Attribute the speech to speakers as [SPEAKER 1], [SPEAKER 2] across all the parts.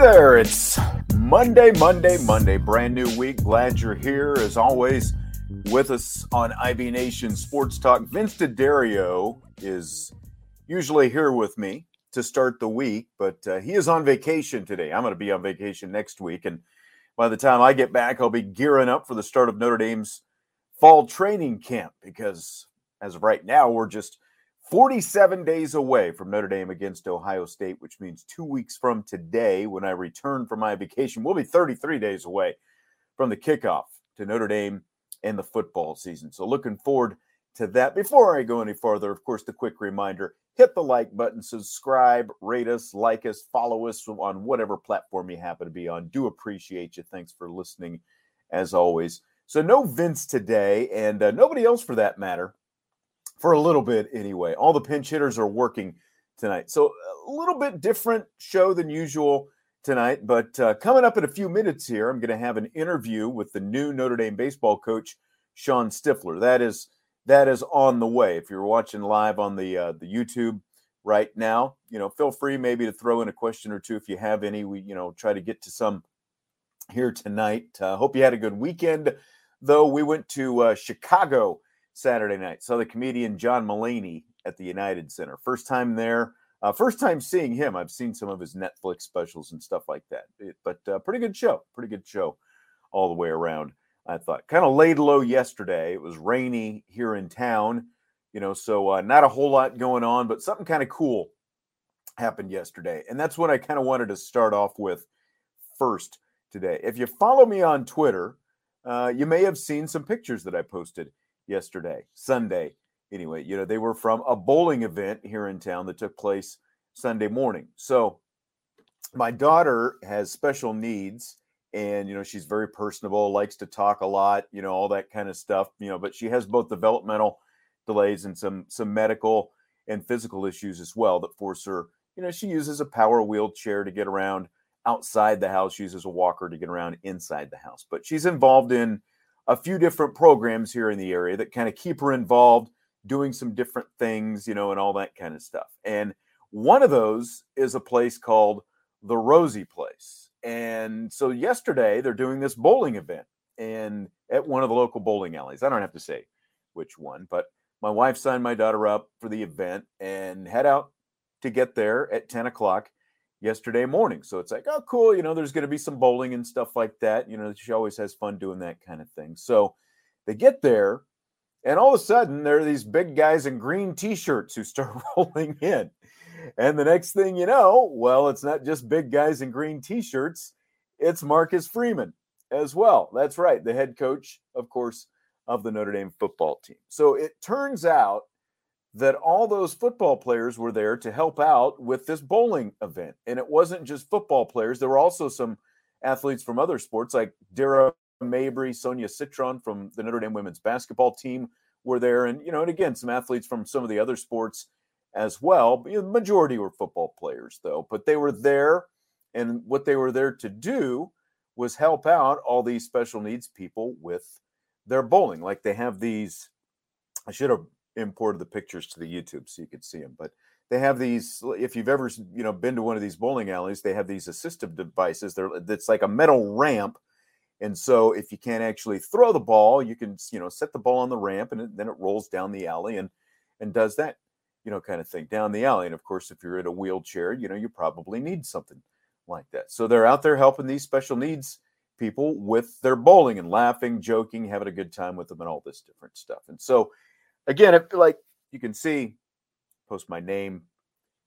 [SPEAKER 1] There, it's Monday, Monday, Monday, brand new week. Glad you're here as always with us on IB Nation Sports Talk. Vince D'Addario is usually here with me to start the week, but uh, he is on vacation today. I'm going to be on vacation next week, and by the time I get back, I'll be gearing up for the start of Notre Dame's fall training camp because as of right now, we're just 47 days away from Notre Dame against Ohio State, which means two weeks from today, when I return from my vacation, we'll be 33 days away from the kickoff to Notre Dame and the football season. So, looking forward to that. Before I go any further, of course, the quick reminder hit the like button, subscribe, rate us, like us, follow us on whatever platform you happen to be on. Do appreciate you. Thanks for listening, as always. So, no Vince today, and uh, nobody else for that matter for a little bit anyway. All the pinch hitters are working tonight. So a little bit different show than usual tonight. But uh, coming up in a few minutes here, I'm going to have an interview with the new Notre Dame baseball coach, Shawn Stiffler. That is that is on the way. If you're watching live on the uh, the YouTube right now, you know, feel free maybe to throw in a question or two if you have any. We you know try to get to some here tonight. Uh, hope you had a good weekend. Though we went to uh, Chicago Saturday night. Saw the comedian John Mulaney at the United Center. First time there. Uh, first time seeing him. I've seen some of his Netflix specials and stuff like that. It, but uh, pretty good show. Pretty good show all the way around. I thought kind of laid low yesterday. It was rainy here in town, you know, so uh, not a whole lot going on, but something kind of cool happened yesterday. And that's what I kind of wanted to start off with first today. If you follow me on Twitter, uh, you may have seen some pictures that I posted yesterday, Sunday. Anyway, you know, they were from a bowling event here in town that took place Sunday morning. So my daughter has special needs and you know she's very personable likes to talk a lot you know all that kind of stuff you know but she has both developmental delays and some some medical and physical issues as well that force her you know she uses a power wheelchair to get around outside the house she uses a walker to get around inside the house but she's involved in a few different programs here in the area that kind of keep her involved doing some different things, you know, and all that kind of stuff. And one of those is a place called the Rosie Place. And so yesterday they're doing this bowling event and at one of the local bowling alleys. I don't have to say which one, but my wife signed my daughter up for the event and head out to get there at 10 o'clock yesterday morning. So it's like, oh, cool. You know, there's going to be some bowling and stuff like that. You know, she always has fun doing that kind of thing. So they get there, and all of a sudden, there are these big guys in green t shirts who start rolling in. And the next thing you know, well, it's not just big guys in green t shirts, it's Marcus Freeman as well. That's right, the head coach, of course, of the Notre Dame football team. So it turns out that all those football players were there to help out with this bowling event. And it wasn't just football players, there were also some athletes from other sports like Dara Mabrey, Sonia Citron from the Notre Dame women's basketball team were there. And, you know, and again, some athletes from some of the other sports as well. But, you know, the majority were football players, though. But they were there. And what they were there to do was help out all these special needs people with their bowling. Like they have these I should have imported the pictures to the YouTube so you could see them. But they have these. If you've ever you know been to one of these bowling alleys, they have these assistive devices. They're it's like a metal ramp, and so if you can't actually throw the ball, you can you know set the ball on the ramp, and it, then it rolls down the alley and and does that you know kind of thing down the alley. And of course, if you're in a wheelchair, you know you probably need something like that. So they're out there helping these special needs people with their bowling and laughing, joking, having a good time with them, and all this different stuff. And so again, if like you can see, post my name,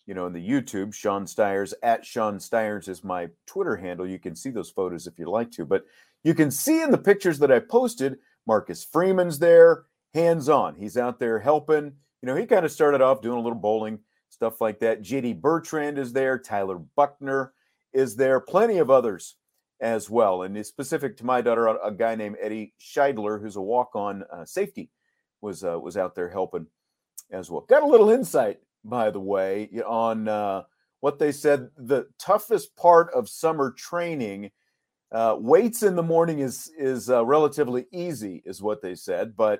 [SPEAKER 1] you know, in the YouTube, Sean Stires at Sean Stires is my Twitter handle. You can see those photos if you'd like to, but you can see in the pictures that I posted, Marcus Freeman's there, hands on. He's out there helping. You know, he kind of started off doing a little bowling, stuff like that. JD Bertrand is there, Tyler Buckner is there, plenty of others as well. And it's specific to my daughter, a, guy named Eddie Scheidler, who's a walk-on uh, safety, was uh, was out there helping as well. Got a little insight, by the way, on uh, what they said. The toughest part of summer training, uh, weights in the morning is is uh, relatively easy, is what they said, but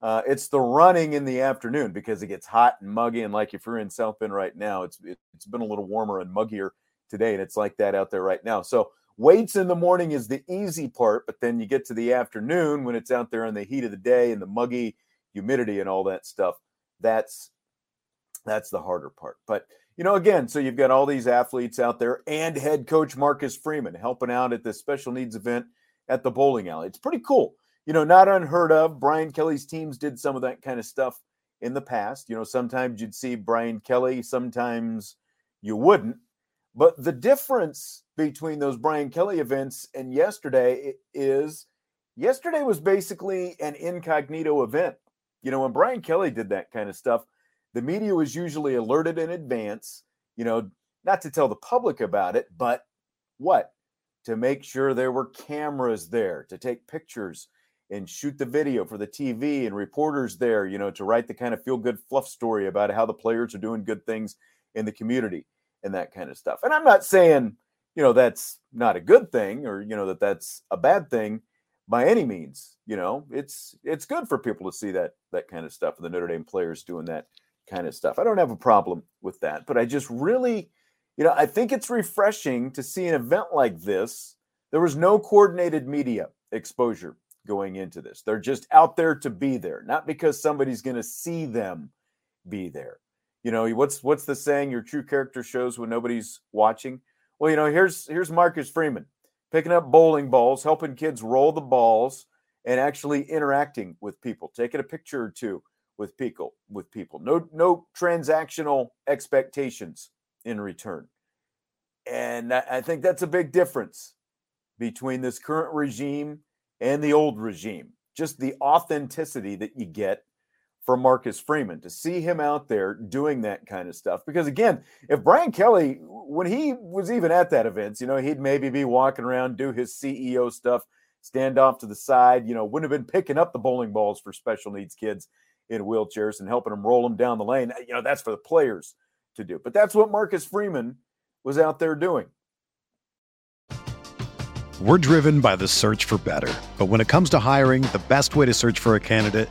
[SPEAKER 1] uh, it's the running in the afternoon because it gets hot and muggy. And like if you're in South Bend right now, it's it's been a little warmer and muggier today, and it's like that out there right now. So weights in the morning is the easy part, but then you get to the afternoon when it's out there in the heat of the day and the muggy humidity and all that stuff. That's that's the harder part. But you know, again, so you've got all these athletes out there and head coach Marcus Freeman helping out at this special needs event at the bowling alley. It's pretty cool. You know, not unheard of. Brian Kelly's teams did some of that kind of stuff in the past. You know, sometimes you'd see Brian Kelly, sometimes you wouldn't. But the difference between those Brian Kelly events and yesterday is yesterday was basically an incognito event. You know, when Brian Kelly did that kind of stuff, the media was usually alerted in advance, you know, not to tell the public about it, but what? To make sure there were cameras there to take pictures and shoot the video for the TV and reporters there, you know, to write the kind of feel good fluff story about how the players are doing good things in the community and that kind of stuff. And I'm not saying, you know, that's not a good thing or, you know, that that's a bad thing by any means. You know, it's it's good for people to see that that kind of stuff and the Notre Dame players doing that kind of stuff. I don't have a problem with that, but I just really, you know, I think it's refreshing to see an event like this. There was no coordinated media exposure going into this. They're just out there to be there, not because somebody's going to see them be there you know what's what's the saying your true character shows when nobody's watching well you know here's here's marcus freeman picking up bowling balls helping kids roll the balls and actually interacting with people taking a picture or two with people with people. No no transactional expectations in return. And i think that's a big difference between this current regime and the old regime. Just the authenticity that you get for Marcus Freeman to see him out there doing that kind of stuff. Because again, if Brian Kelly, when he was even at that event, you know, he'd maybe be walking around, do his CEO stuff, stand off to the side, you know, wouldn't have been picking up the bowling balls for special needs kids in wheelchairs and helping them roll them down the lane. You know, that's for the players to do. But that's what Marcus Freeman was out there doing.
[SPEAKER 2] We're driven by the search for better. But when it comes to hiring, the best way to search for a candidate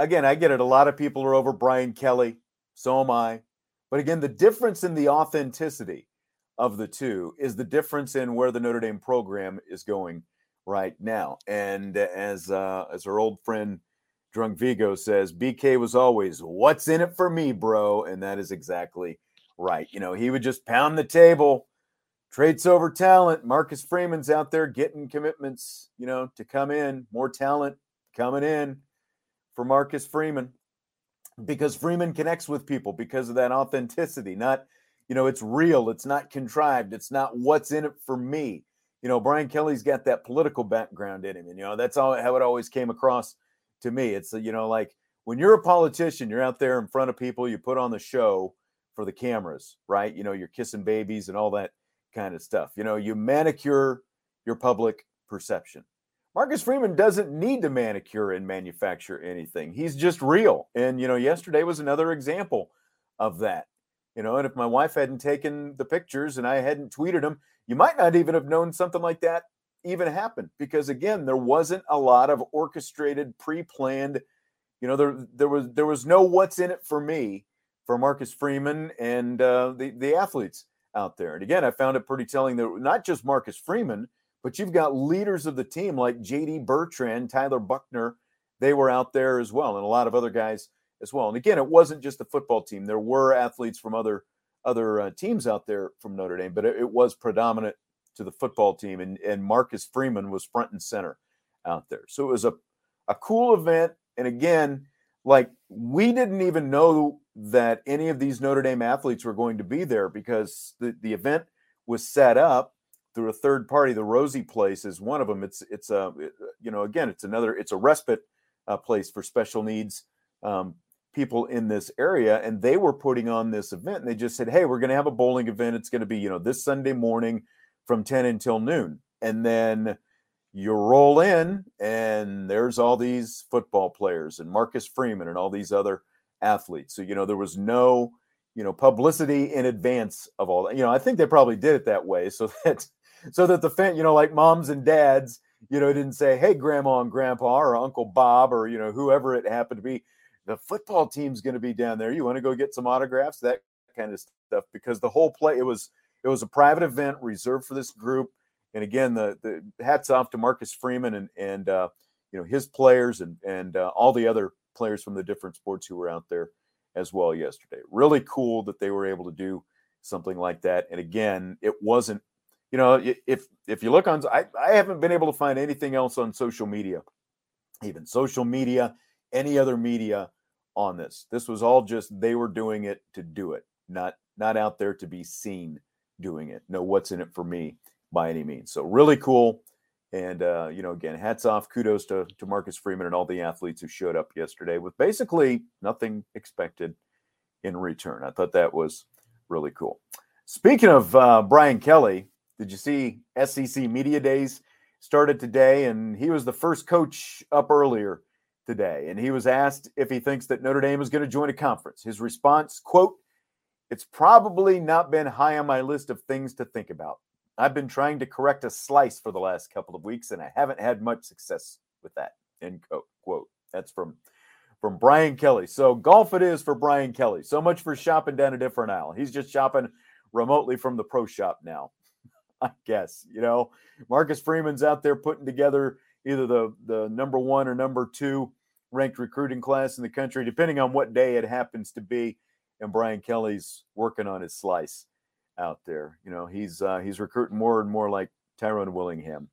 [SPEAKER 1] again, I get it. A lot of people are over Brian Kelly. So am I. But again, the difference in the authenticity of the two is the difference in where the Notre Dame program is going right now. And as uh, as our old friend Drunk Vigo says, BK was always, "What's in it for me, bro?" And that is exactly right. You know, he would just pound the table. Traits over talent. Marcus Freeman's out there getting commitments, you know, to come in. More talent coming in for Marcus Freeman because Freeman connects with people because of that authenticity. Not, you know, it's real, it's not contrived, it's not what's in it for me. You know, Brian Kelly's got that political background in him, and you know that's all how it always came across to me. It's you know like when you're a politician, you're out there in front of people, you put on the show for the cameras, right? You know, you're kissing babies and all that kind of stuff. You know, you manicure your public perception. Marcus Freeman doesn't need to manicure and manufacture anything. He's just real. And, you know, yesterday was another example of that. You know, and if my wife hadn't taken the pictures and I hadn't tweeted them, you might not even have known something like that even happened because again, there wasn't a lot of orchestrated, pre-planned, you know, there there was there was no what's in it for me for Marcus Freeman and uh, the the athletes out there. And again, I found it pretty telling that not just Marcus Freeman, but you've got leaders of the team like JD Bertrand, Tyler Buckner. They were out there as well, and a lot of other guys as well. And again, it wasn't just the football team. There were athletes from other other uh, teams out there from Notre Dame, but it, it, was predominant to the football team. And, and Marcus Freeman was front and center out there. So it was a, a cool event. And again, like we didn't even know that any of these Notre Dame athletes were going to be there because the, the event was set up through a third party. The Rosie Place is one of them. It's it's a you know again it's another it's a respite uh, place for special needs um, people in this area, and they were putting on this event. And they just said, "Hey, we're going to have a bowling event. It's going to be you know this Sunday morning from ten until noon." And then you roll in, and there's all these football players and Marcus Freeman and all these other athletes. So you know there was no you know publicity in advance of all that. You know I think they probably did it that way so that so that the fan, you know, like moms and dads, you know, didn't say, "Hey, grandma and grandpa or Uncle Bob or you know whoever it happened to be." The football team's going to be down there. You want to go get some autographs, that kind of stuff, because the whole play it was it was a private event reserved for this group. And again, the the hats off to Marcus Freeman and and uh, you know his players and and uh, all the other players from the different sports who were out there as well yesterday. Really cool that they were able to do something like that. And again, it wasn't you know, if if you look on, I, I haven't been able to find anything else on social media, even social media, any other media on this. This was all just they were doing it to do it, not not out there to be seen doing it. No, what's in it for me by any means. So really cool. And uh, you know, again, hats off, kudos to to Marcus Freeman and all the athletes who showed up yesterday with basically nothing expected in return. I thought that was really cool. Speaking of uh, Brian Kelly, did you see SEC Media Days started today? And he was the first coach up earlier today. And he was asked if he thinks that Notre Dame is going to join a conference. His response, quote, it's probably not been high on my list of things to think about. I've been trying to correct a slice for the last couple of weeks, and I haven't had much success with that. End quote. That's from from Brian Kelly. So golf it is for Brian Kelly. So much for shopping down a different aisle. He's just shopping remotely from the pro shop now. I guess. You know, Marcus Freeman's out there putting together either the the number one or number two ranked recruiting class in the country, depending on what day it happens to be. And Brian Kelly's working on his slice out there. You know, he's uh, he's recruiting more and more like Tyrone Willingham,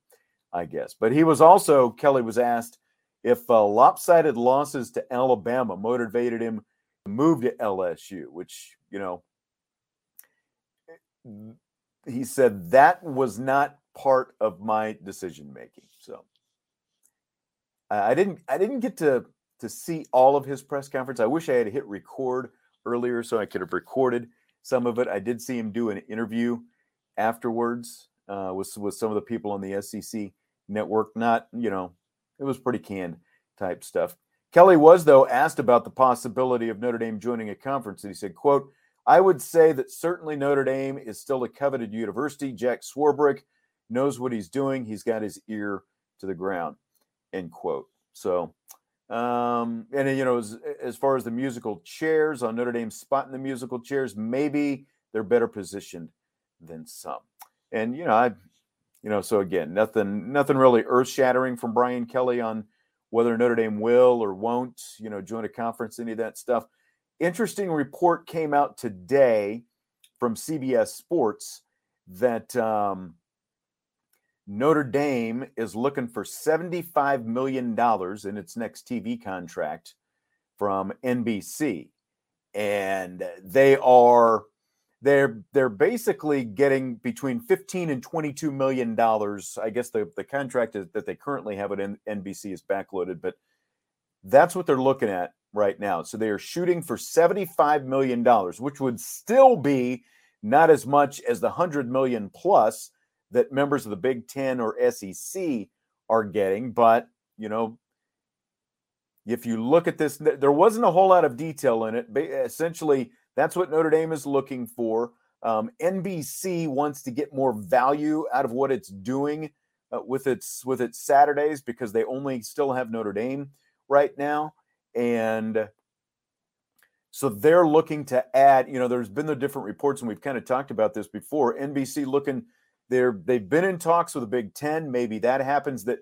[SPEAKER 1] I guess. But he was also Kelly was asked if uh, lopsided losses to Alabama motivated him to move to LSU, which you know he said that was not part of my decision making. So I didn't I didn't get to to see all of his press conference. I wish I had hit record earlier so I could have recorded some of it. I did see him do an interview afterwards uh, with with some of the people on the SEC network. Not you know, it was pretty canned type stuff. Kelly was though asked about the possibility of Notre Dame joining a conference, and he said, "quote I would say that certainly Notre Dame is still a coveted university. Jack Swarbrick knows what he's doing. He's got his ear to the ground." End quote. So um, and you know, as, as far as the musical chairs on Notre Dame's spot in the musical chairs, maybe they're better positioned than some. And you know, I, you know, so again, nothing, nothing really earth shattering from Brian Kelly on whether Notre Dame will or won't, you know, join a conference, any of that stuff. Interesting report came out today from CBS Sports that um, Notre Dame is looking for $75 million in its next TV contract from NBC. And they are they're they're basically getting between 15 and 22 million dollars. I guess the, the contract is, that they currently have at NBC is backloaded, but that's what they're looking at right now. So they are shooting for 75 million dollars, which would still be not as much as the 100 million plus that members of the Big Ten or SEC are getting. But, you know, if you look at this, there wasn't a whole lot of detail in it. Essentially, that's what Notre Dame is looking for. Um, NBC wants to get more value out of what it's doing uh, with its with its Saturdays because they only still have Notre Dame right now, and so they're looking to add. You know, there's been the different reports, and we've kind of talked about this before. NBC looking they're they've been in talks with the Big Ten. Maybe that happens. That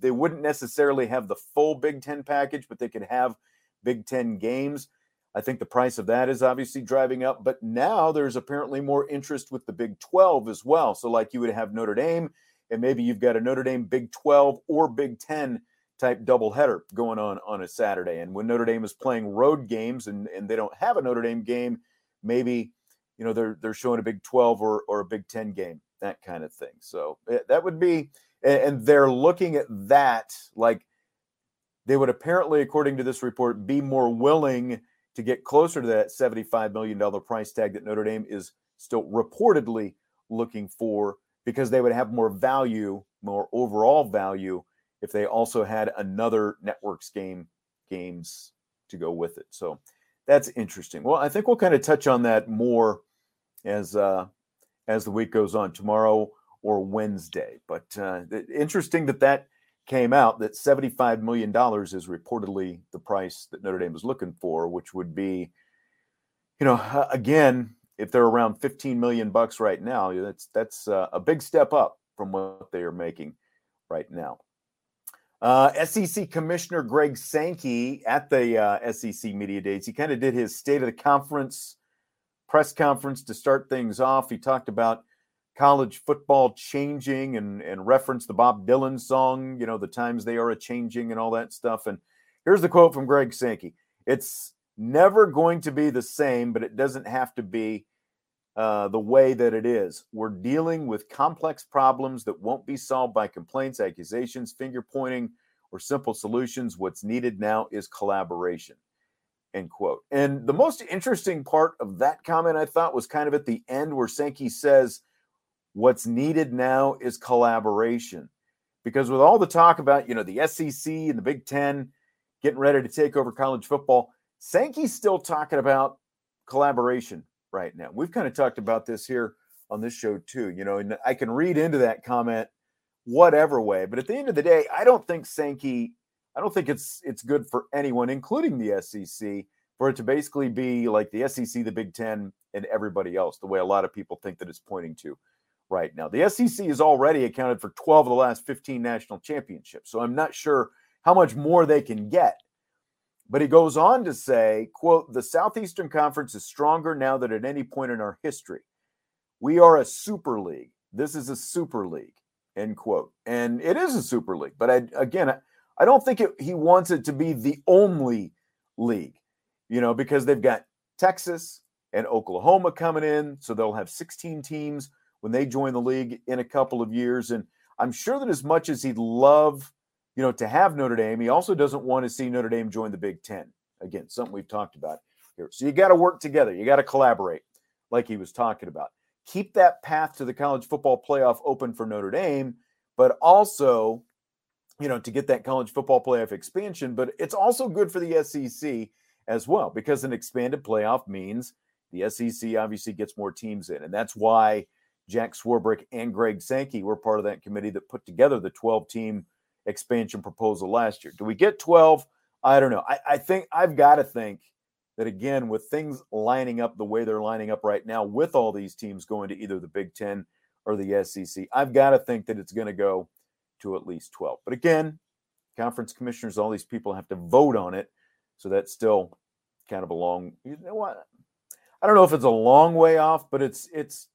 [SPEAKER 1] they wouldn't necessarily have the full Big Ten package, but they could have Big Ten games. I think the price of that is obviously driving up. But now there's apparently more interest with the Big 12 as well. So, like you would have Notre Dame, and maybe you've got a Notre Dame Big 12 or Big 10 type doubleheader going on on a Saturday. And when Notre Dame is playing road games and, and they don't have a Notre Dame game, maybe you know they're they're showing a Big 12 or or a Big 10 game, that kind of thing. So eh, that would be, and they're looking at that like they would apparently, according to this report, be more willing to get closer to that 75 million dollar price tag that Notre Dame is still reportedly looking for because they would have more value, more overall value if they also had another networks game games to go with it. So that's interesting. Well, I think we'll kind of touch on that more as uh, as the week goes on tomorrow or Wednesday. But uh, interesting that that came out that seventy five million dollars is reportedly the price that Notre Dame is looking for, which would be, you know, again, if they're around fifteen million bucks right now, that's that's uh, a big step up from what they are making right now. Uh, SEC Commissioner Greg Sankey at the uh, SEC Media Days, he kind of did his State of the Conference press conference to start things off. He talked about college football changing and, and referenced the Bob Dylan song, you know, the times they are a changing and all that stuff. And here's the quote from Greg Sankey It's never going to be the same, but it doesn't have to be uh, the way that it is. We're dealing with complex problems that won't be solved by complaints, accusations, finger pointing, or simple solutions. What's needed now is collaboration end quote. And the most interesting part of that comment, I thought, was kind of at the end where Sankey says, What's needed now is collaboration. Because with all the talk about, you know, the SEC and the Big Ten getting ready to take over college football, Sankey's still talking about collaboration right now. We've kind of talked about this here on this show too, you know, and I can read into that comment whatever way. But at the end of the day, I don't think Sankey I don't think it's it's good for anyone, including the SEC, for it to basically be like the SEC, the Big Ten, and everybody else, the way a lot of people think that it's pointing to right now. The SEC has already accounted for 12 of the last 15 national championships. So I'm not sure how much more they can get. But he goes on to say, quote, the Southeastern Conference is stronger now than at any point in our history. We are a super league. This is a super league, end quote. And it is a super league. But I, again, I don't think it, he wants it to be the only league, you know, because they've got Texas and Oklahoma coming in. So they'll have 16 teams when they join the league in a couple of years. And I'm sure that as much as he'd love you know, to have Notre Dame. He also doesn't want to see Notre Dame join the Big Ten. Again, something we've talked about here. So you got to work together. You got to collaborate, like he was talking about. Keep that path to the college football playoff open for Notre Dame, but also, you know, to get that college football playoff expansion. But it's also good for the SEC as well because an expanded playoff means the SEC obviously gets more teams in. And that's why Jack Swarbrick and Greg Sankey were part of that committee that put together the 12 team expansion proposal last year. Do we get 12? I don't know. I, I think I've got to think that again, with things lining up the way they're lining up right now, with all these teams going to either the Big Ten or the SEC, I've got to think that it's going to go to at least 12. But again, conference commissioners, all these people have to vote on it. So that's still kind of a long, you know what? I don't know if it's a long way off, but it's, it's,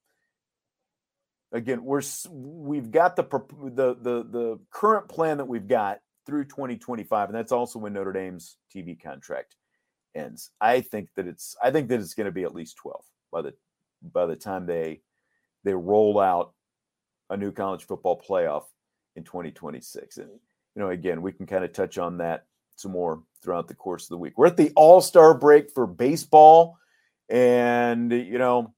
[SPEAKER 1] again, we're, we've got the, the, the, the current plan that we've got through 2025. And that's also when Notre Dame's TV contract ends. I think that it's I think that it's going to be at least 12 by the by the time they they roll out a new college football playoff in 2026. And you know, again, we can kind of touch on that some more throughout the course of the week. We're at the All-Star break for baseball and you know,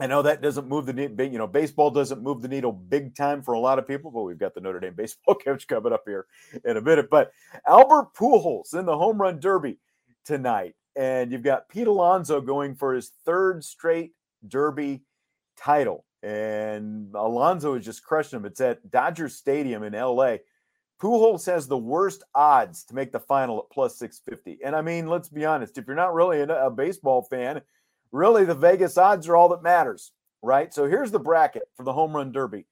[SPEAKER 1] I know that doesn't move the needle. You know, baseball doesn't move the needle big time for a lot of people, but we've got the Notre Dame baseball coach coming up here in a minute. But Albert Pujols in the home run derby tonight. And you've got Pete Alonso going for his third straight Derby title. And Alonso is just crushing him. It's at Dodger Stadium in LA. Pujols has the worst odds to make the final at plus 650. And I mean, let's be honest, if you're not really a baseball fan, really the Vegas odds are all that matters, right? So here's the bracket for the home run derby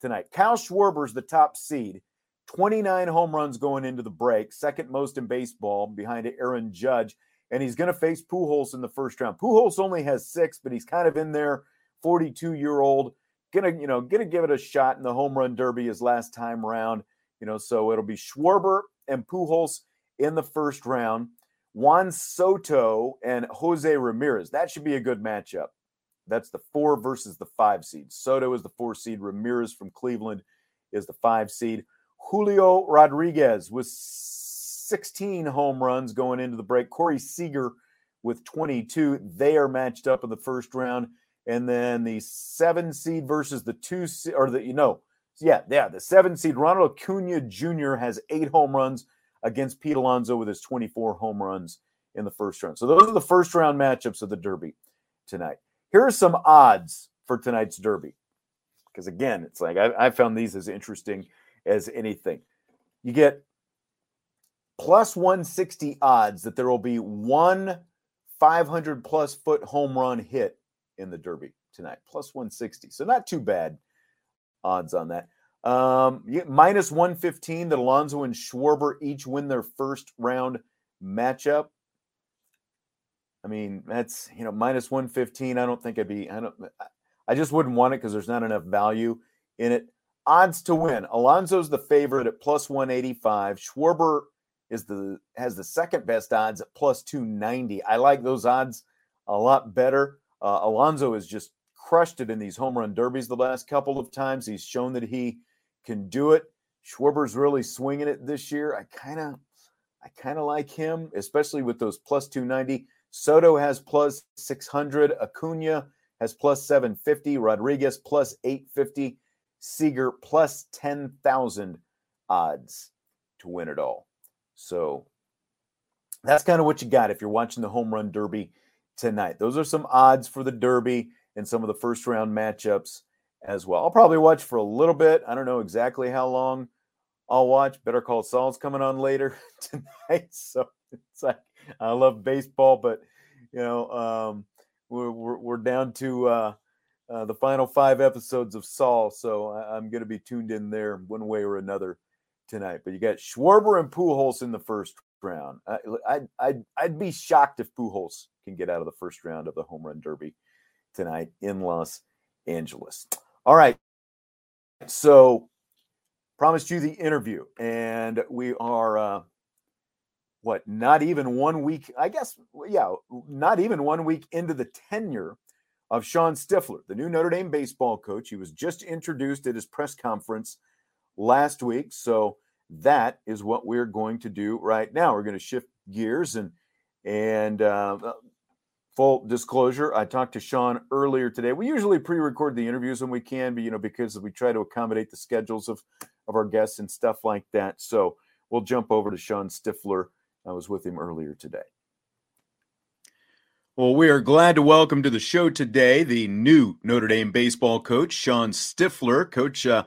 [SPEAKER 1] tonight. Kyle Schwarber's the top seed. 29 home runs going into the break, second most in baseball behind Aaron Judge. And he's going to face Pujols in the first round. Pujols only has six, but he's kind of in there, 42 year old. Gonna, you know, gonna give it a shot in the home run derby his last time round. You know, so it'll be Schwarber and Pujols in the first round. Juan Soto and Jose Ramirez. That should be a good matchup. That's the four versus the five seed. Soto is the four seed. Ramirez from Cleveland is the five seed. Julio Rodriguez with 16 home runs going into the break. Corey Seager with 22. They are matched up in the first round. And then the seven seed versus the two or the, you know, yeah, yeah, the seven seed Ronald Acuna Jr. has eight home runs against Pete Alonso with his 24 home runs in the first round. So those are the first round matchups of the Derby tonight. Here are some odds for tonight's Derby. Because again, it's like I, I found these as interesting as anything. You get plus 160 odds that there will be one 500 plus foot home run hit in the Derby tonight, plus 160. So not too bad odds on that. Um, minus 115 that Alonso and Schwarber each win their first round matchup. I mean, that's you know minus 115. I don't think I'd be. I don't. I just wouldn't want it because there's not enough value in it odds to win. Alonso's the favorite at plus 185. Schwarber is the has the second best odds at plus 290. I like those odds a lot better. Uh, Alonso has just crushed it in these home run derbies the last couple of times. He's shown that he can do it. Schwarber's really swinging it this year. I kind of I kind of like him, especially with those plus 290. Soto has plus 600. Acuna has plus 750. Rodriguez plus 850. Seager plus 10,000 odds to win it all. So that's kind of what you got if you're watching the home run derby tonight. Those are some odds for the derby and some of the first round matchups as well. I'll probably watch for a little bit. I don't know exactly how long I'll watch. Better Call Saul's coming on later tonight. So it's like I love baseball, but you know, um, we're, we're, we're down to uh, uh, the final five episodes of Saul. So I, am going to be tuned in there one way or another tonight. But you got Schwarber and Pujols in the first round. I, I'd, I'd, I'd be shocked if Pujols can get out of the first round of the home run derby tonight in Los Angeles. All right. So promised you the interview, and we are uh, what not even one week. I guess yeah, not even one week into the tenure of Shawn Stiffler, the new Notre Dame baseball coach. He was just introduced at his press conference last week. So
[SPEAKER 3] that is what we're going to do right now. We're going to shift gears and and uh, full disclosure, I talked to Shawn earlier today. We usually pre-record the interviews when we can, but you know because we try to accommodate the schedules of of our guests and stuff like that. So we'll jump over to Shawn Stiffler. I was with him earlier today.
[SPEAKER 1] Well, we are glad to welcome to the show today the new Notre Dame baseball coach, Shawn Stiffler. Coach, uh,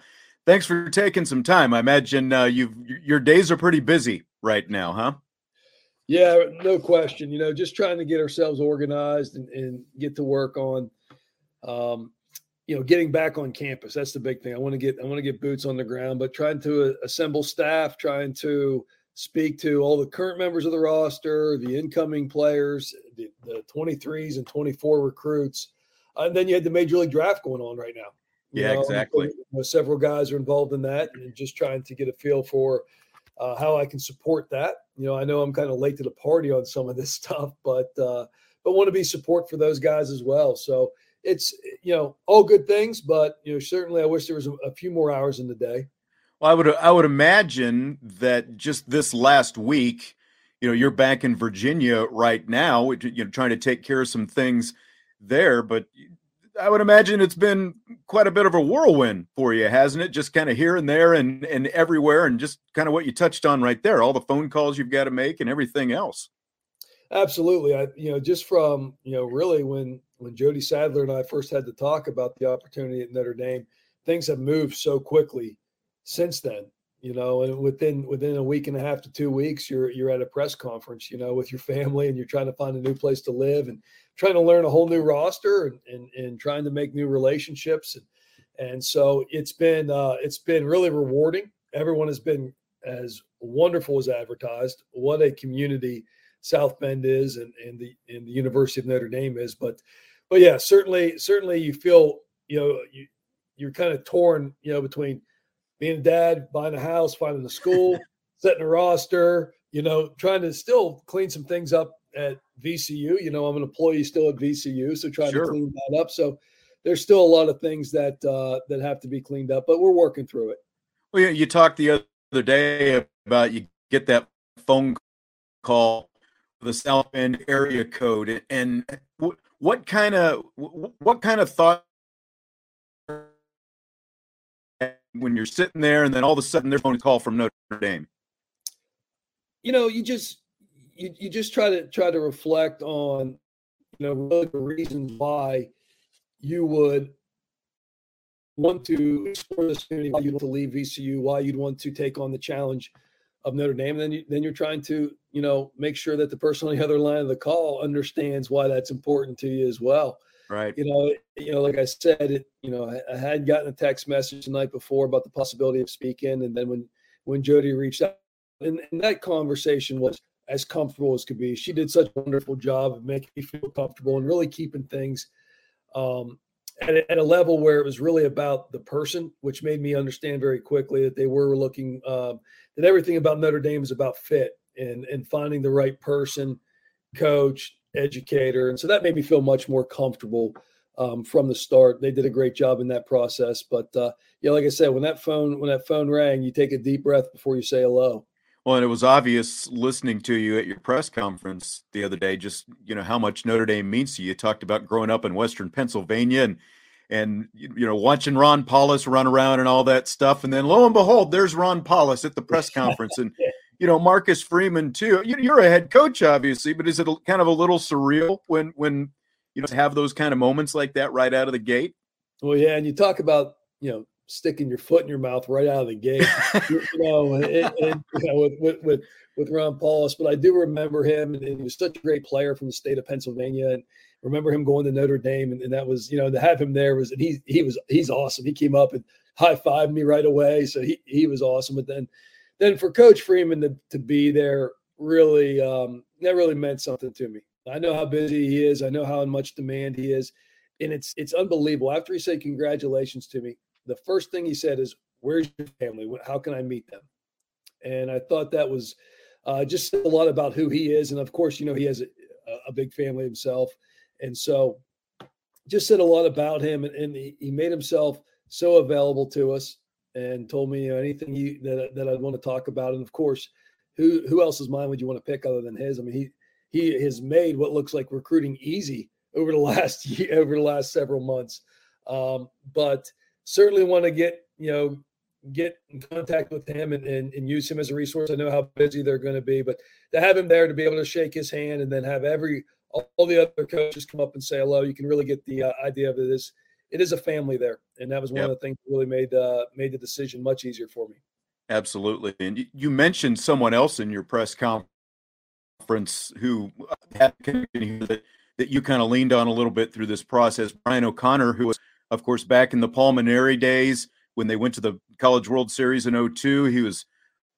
[SPEAKER 1] thanks for taking some time. I imagine uh, you your days are pretty busy right now, huh?
[SPEAKER 4] Yeah, no question. You know, just trying to get ourselves organized and, and get to work on, um, you know, getting back on campus. That's the big thing. I want to get I want to get boots on the ground, but trying to uh, assemble staff, trying to speak to all the current members of the roster, the incoming players, the, the 23s and 24 recruits, and then you had the major league draft going on right now.
[SPEAKER 1] You yeah, know, exactly.
[SPEAKER 4] You know, several guys are involved in that, and just trying to get a feel for uh, how I can support that. You know, I know I'm kind of late to the party on some of this stuff, but uh, but want to be support for those guys as well. So it's you know all good things, but you know certainly I wish there was a, a few more hours in the day.
[SPEAKER 1] Well, I would I would imagine that just this last week, you know, you're back in Virginia right now, you know, trying to take care of some things there, but I would imagine it's been quite a bit of a whirlwind for you, hasn't it? Just kind of here and there and and everywhere, and just kind of what you touched on right there, all the phone calls you've got to make and everything else.
[SPEAKER 4] Absolutely, I you know just from you know really when when Jody Sadler and I first had to talk about the opportunity at Notre Dame, things have moved so quickly since then. You know, and within within a week and a half to two weeks, you're you're at a press conference, you know, with your family, and you're trying to find a new place to live and trying to learn a whole new roster and, and, and trying to make new relationships. And, and so it's been, uh, it's been really rewarding. Everyone has been as wonderful as advertised. What a community South Bend is and, and the, and the University of Notre Dame is. But, but yeah, certainly, certainly you feel, you know, you, you're kind of torn, you know, between being a dad, buying a house, finding a school, setting a roster, you know, trying to still clean some things up at VCU. You know, I'm an employee still at VCU, so trying sure. to clean that up. So there's still a lot of things that uh, that have to be cleaned up, but we're working through it.
[SPEAKER 1] Well, yeah, you talked the other day about you get that phone call, the South Bend area code, and what, what kind of what kind of thought when you're sitting there, and then all of a sudden there's phone call from Notre Dame.
[SPEAKER 4] You know, you just you, you just try to try to reflect on you know really the reasons why you would want to explore this community, why you'd want to leave VCU, why you'd want to take on the challenge of Notre Dame. And then you, then you're trying to you know make sure that the person on the other line of the call understands why that's important to you as well.
[SPEAKER 1] Right.
[SPEAKER 4] You know, you know, like I said, it. You know, I, I had gotten a text message the night before about the possibility of speaking, and then when when Jody reached out, and, and that conversation was as comfortable as could be. She did such a wonderful job of making me feel comfortable and really keeping things um, at, a, at, a, level where it was really about the person, which made me understand very quickly that they were looking um, that everything about Notre Dame is about fit and and finding the right person, coach, educator, and so that made me feel much more comfortable. Um, from the start, they did a great job in that process. But uh, yeah, like I said, when that phone when that phone rang, you take a deep breath before you say hello.
[SPEAKER 1] Well, and it was obvious listening to you at your press conference the other day, just you know how much Notre Dame means to you. You talked about growing up in Western Pennsylvania and and you know watching Ron Powlus run around and all that stuff, and then lo and behold, there's Ron Powlus at the press conference, and you know Marcus Freeman too. You're a head coach, obviously, but is it kind of a little surreal when when you know to have those kind of moments like that right out of the gate?
[SPEAKER 4] Well, yeah, and you talk about you know sticking your foot in your mouth right out of the gate, you know, and, and, you know, with, with, with, with Ron Powlus. But I do remember him, and he was such a great player from the state of Pennsylvania. And remember him going to Notre Dame, and, and that was, you know, to have him there was, and he he was he's awesome. He came up and high fived me right away, so he he was awesome. But then, then for Coach Freeman to to be there really um, that really meant something to me. I know how busy he is. I know how much demand he is, and it's it's unbelievable. After he said congratulations to me, the first thing he said is, "Where's your family? How can I meet them?" And I thought that was uh, just a lot about who he is, and of course, you know, he has a, a big family himself, and so just said a lot about him, and, and he, he made himself so available to us. And told me anything you, that that I'd want to talk about. And of course, who who else's mind would you want to pick other than his? I mean, he he has made what looks like recruiting easy over the last year, over the last several months. Um, but certainly want to get you know get in contact with him and, and, and use him as a resource. I know how busy they're going to be, but to have him there to be able to shake his hand and then have every all, the other coaches come up and say hello, you can really get the uh, idea of it is it is a family there, and that was one yep. of the things that really made uh, made the decision much easier for me.
[SPEAKER 1] Absolutely, and you, mentioned someone else in your press conference who had that that you kind of leaned on a little bit through this process. Brian O'Connor, who was, of course, back in the Paul Mainieri days when they went to the College World Series in 02. He was,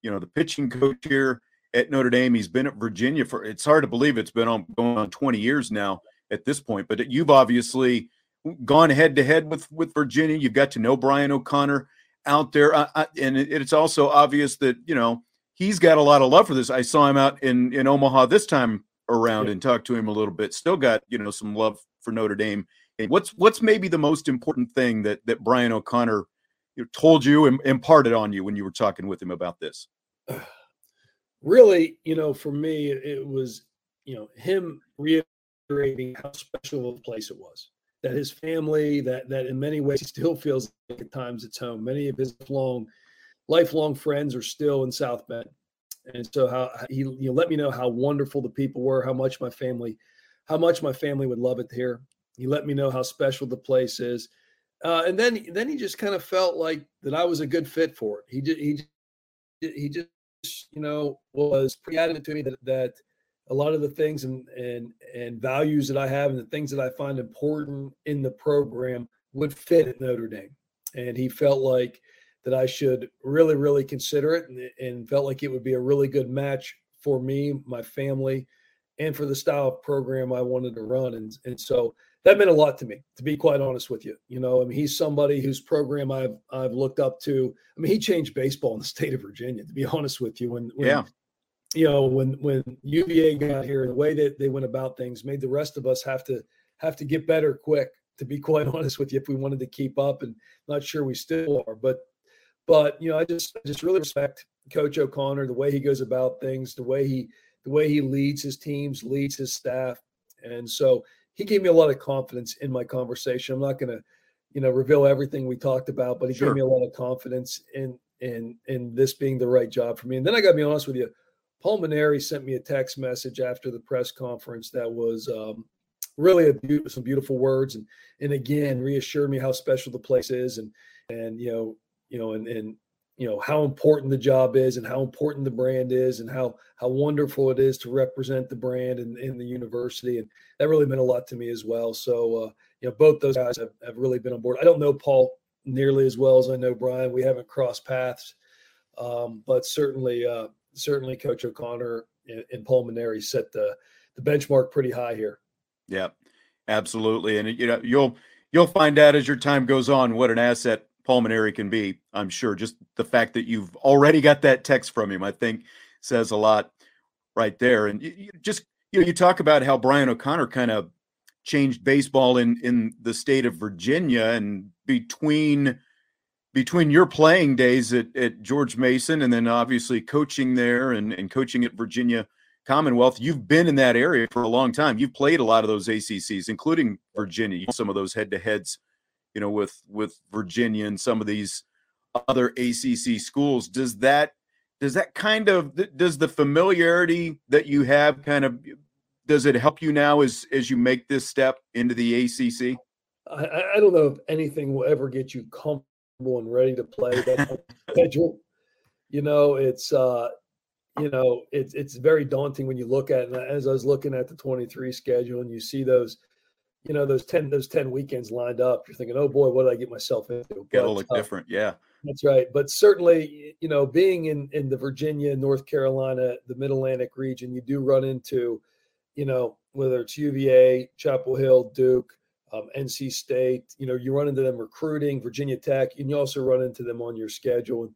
[SPEAKER 1] you know, the pitching coach here at Notre Dame. He's been at Virginia for, it's hard to believe it's been on going on 20 years now at this point, but you've obviously gone head to head with with Virginia. You've got to know Brian O'Connor out there, I, I, and it, it's also obvious that you know he's got a lot of love for this. I saw him out in in Omaha this time around yeah. and talked to him a little bit. Still got you know some love for Notre Dame. And what's what's maybe the most important thing that that Brian O'Connor told you and imparted on you when you were talking with him about this?
[SPEAKER 4] Really, you know, for me, it was you know him reiterating how special of a place it was that his family, that that in many ways he still feels like at times it's home. Many of his long, lifelong friends are still in South Bend, and so how he you know, let me know how wonderful the people were, how much my family, how much my family would love it here. He let me know how special the place is, uh, and then then he just kind of felt like that I was a good fit for it. He did he he just you know was pretty adamant to me that that a lot of the things and and and values that I have and the things that I find important in the program would fit at Notre Dame. And he felt like that I should really, really consider it and, and felt like it would be a really good match for me, my family, and for the style of program I wanted to run. And, and so that meant a lot to me, to be quite honest with you. You know, I mean, he's somebody whose program I've I've looked up to. I mean, he changed baseball in the state of Virginia, to be honest with you. When, when
[SPEAKER 1] yeah
[SPEAKER 4] you know, when when UVA got here, the way that they went about things made the rest of us have to have to get better quick. To be quite honest with you, if we wanted to keep up, and not sure we still are, but but you know, I just I just really respect Coach O'Connor, the way he goes about things, the way he the way he leads his teams, leads his staff, and so he gave me a lot of confidence in my conversation. I'm not going to, you know, reveal everything we talked about, but he sure. gave me a lot of confidence in in in this being the right job for me. And then I got to be honest with you, Paul Mainieri sent me a text message after the press conference that was um, really a some beautiful words and and again reassured me how special the place is and and you know you know and and you know how important the job is and how important the brand is and how how wonderful it is to represent the brand in, in the university. And that really meant a lot to me as well. So uh, you know both those guys have, have really been on board. I don't know paul nearly as well as i know brian. We haven't crossed paths um, but certainly uh, certainly Coach O'Connor and, and Paul Mainieri set the the benchmark pretty high here.
[SPEAKER 1] Yeah, absolutely. And you know, you'll you'll find out as your time goes on what an asset Paul Mainieri can be. I'm sure. Just the fact that you've already got that text from him, I think, says a lot right there. And you, you just you know, you talk about how Brian O'Connor kind of changed baseball in in the state of Virginia and between between your playing days at, at George Mason and then obviously coaching there and, and coaching at Virginia Commonwealth, you've been in that area for a long time. You've played a lot of those ACCs, including Virginia, some of those head to heads, you know, with with Virginia and some of these other ACC schools. Does that does that kind of does the familiarity that you have kind of does it help you now as as you make this step into the ACC?
[SPEAKER 4] I, I don't know if anything will ever get you comfortable and ready to play. That schedule, you know, it's uh, you know, it's it's very daunting when you look at it. And as I was looking at the 23 schedule and you see those, you know, those 10 those 10 weekends lined up, you're thinking, oh boy, what did I get myself into?
[SPEAKER 1] Got to look uh, different, yeah.
[SPEAKER 4] That's right. But certainly, you know, being in in the Virginia, North Carolina, the Mid Atlantic region, you do run into, you know, whether it's UVA, Chapel Hill, Duke, um, NC State. You know, you run into them recruiting, Virginia Tech, and you also run into them on your schedule. And,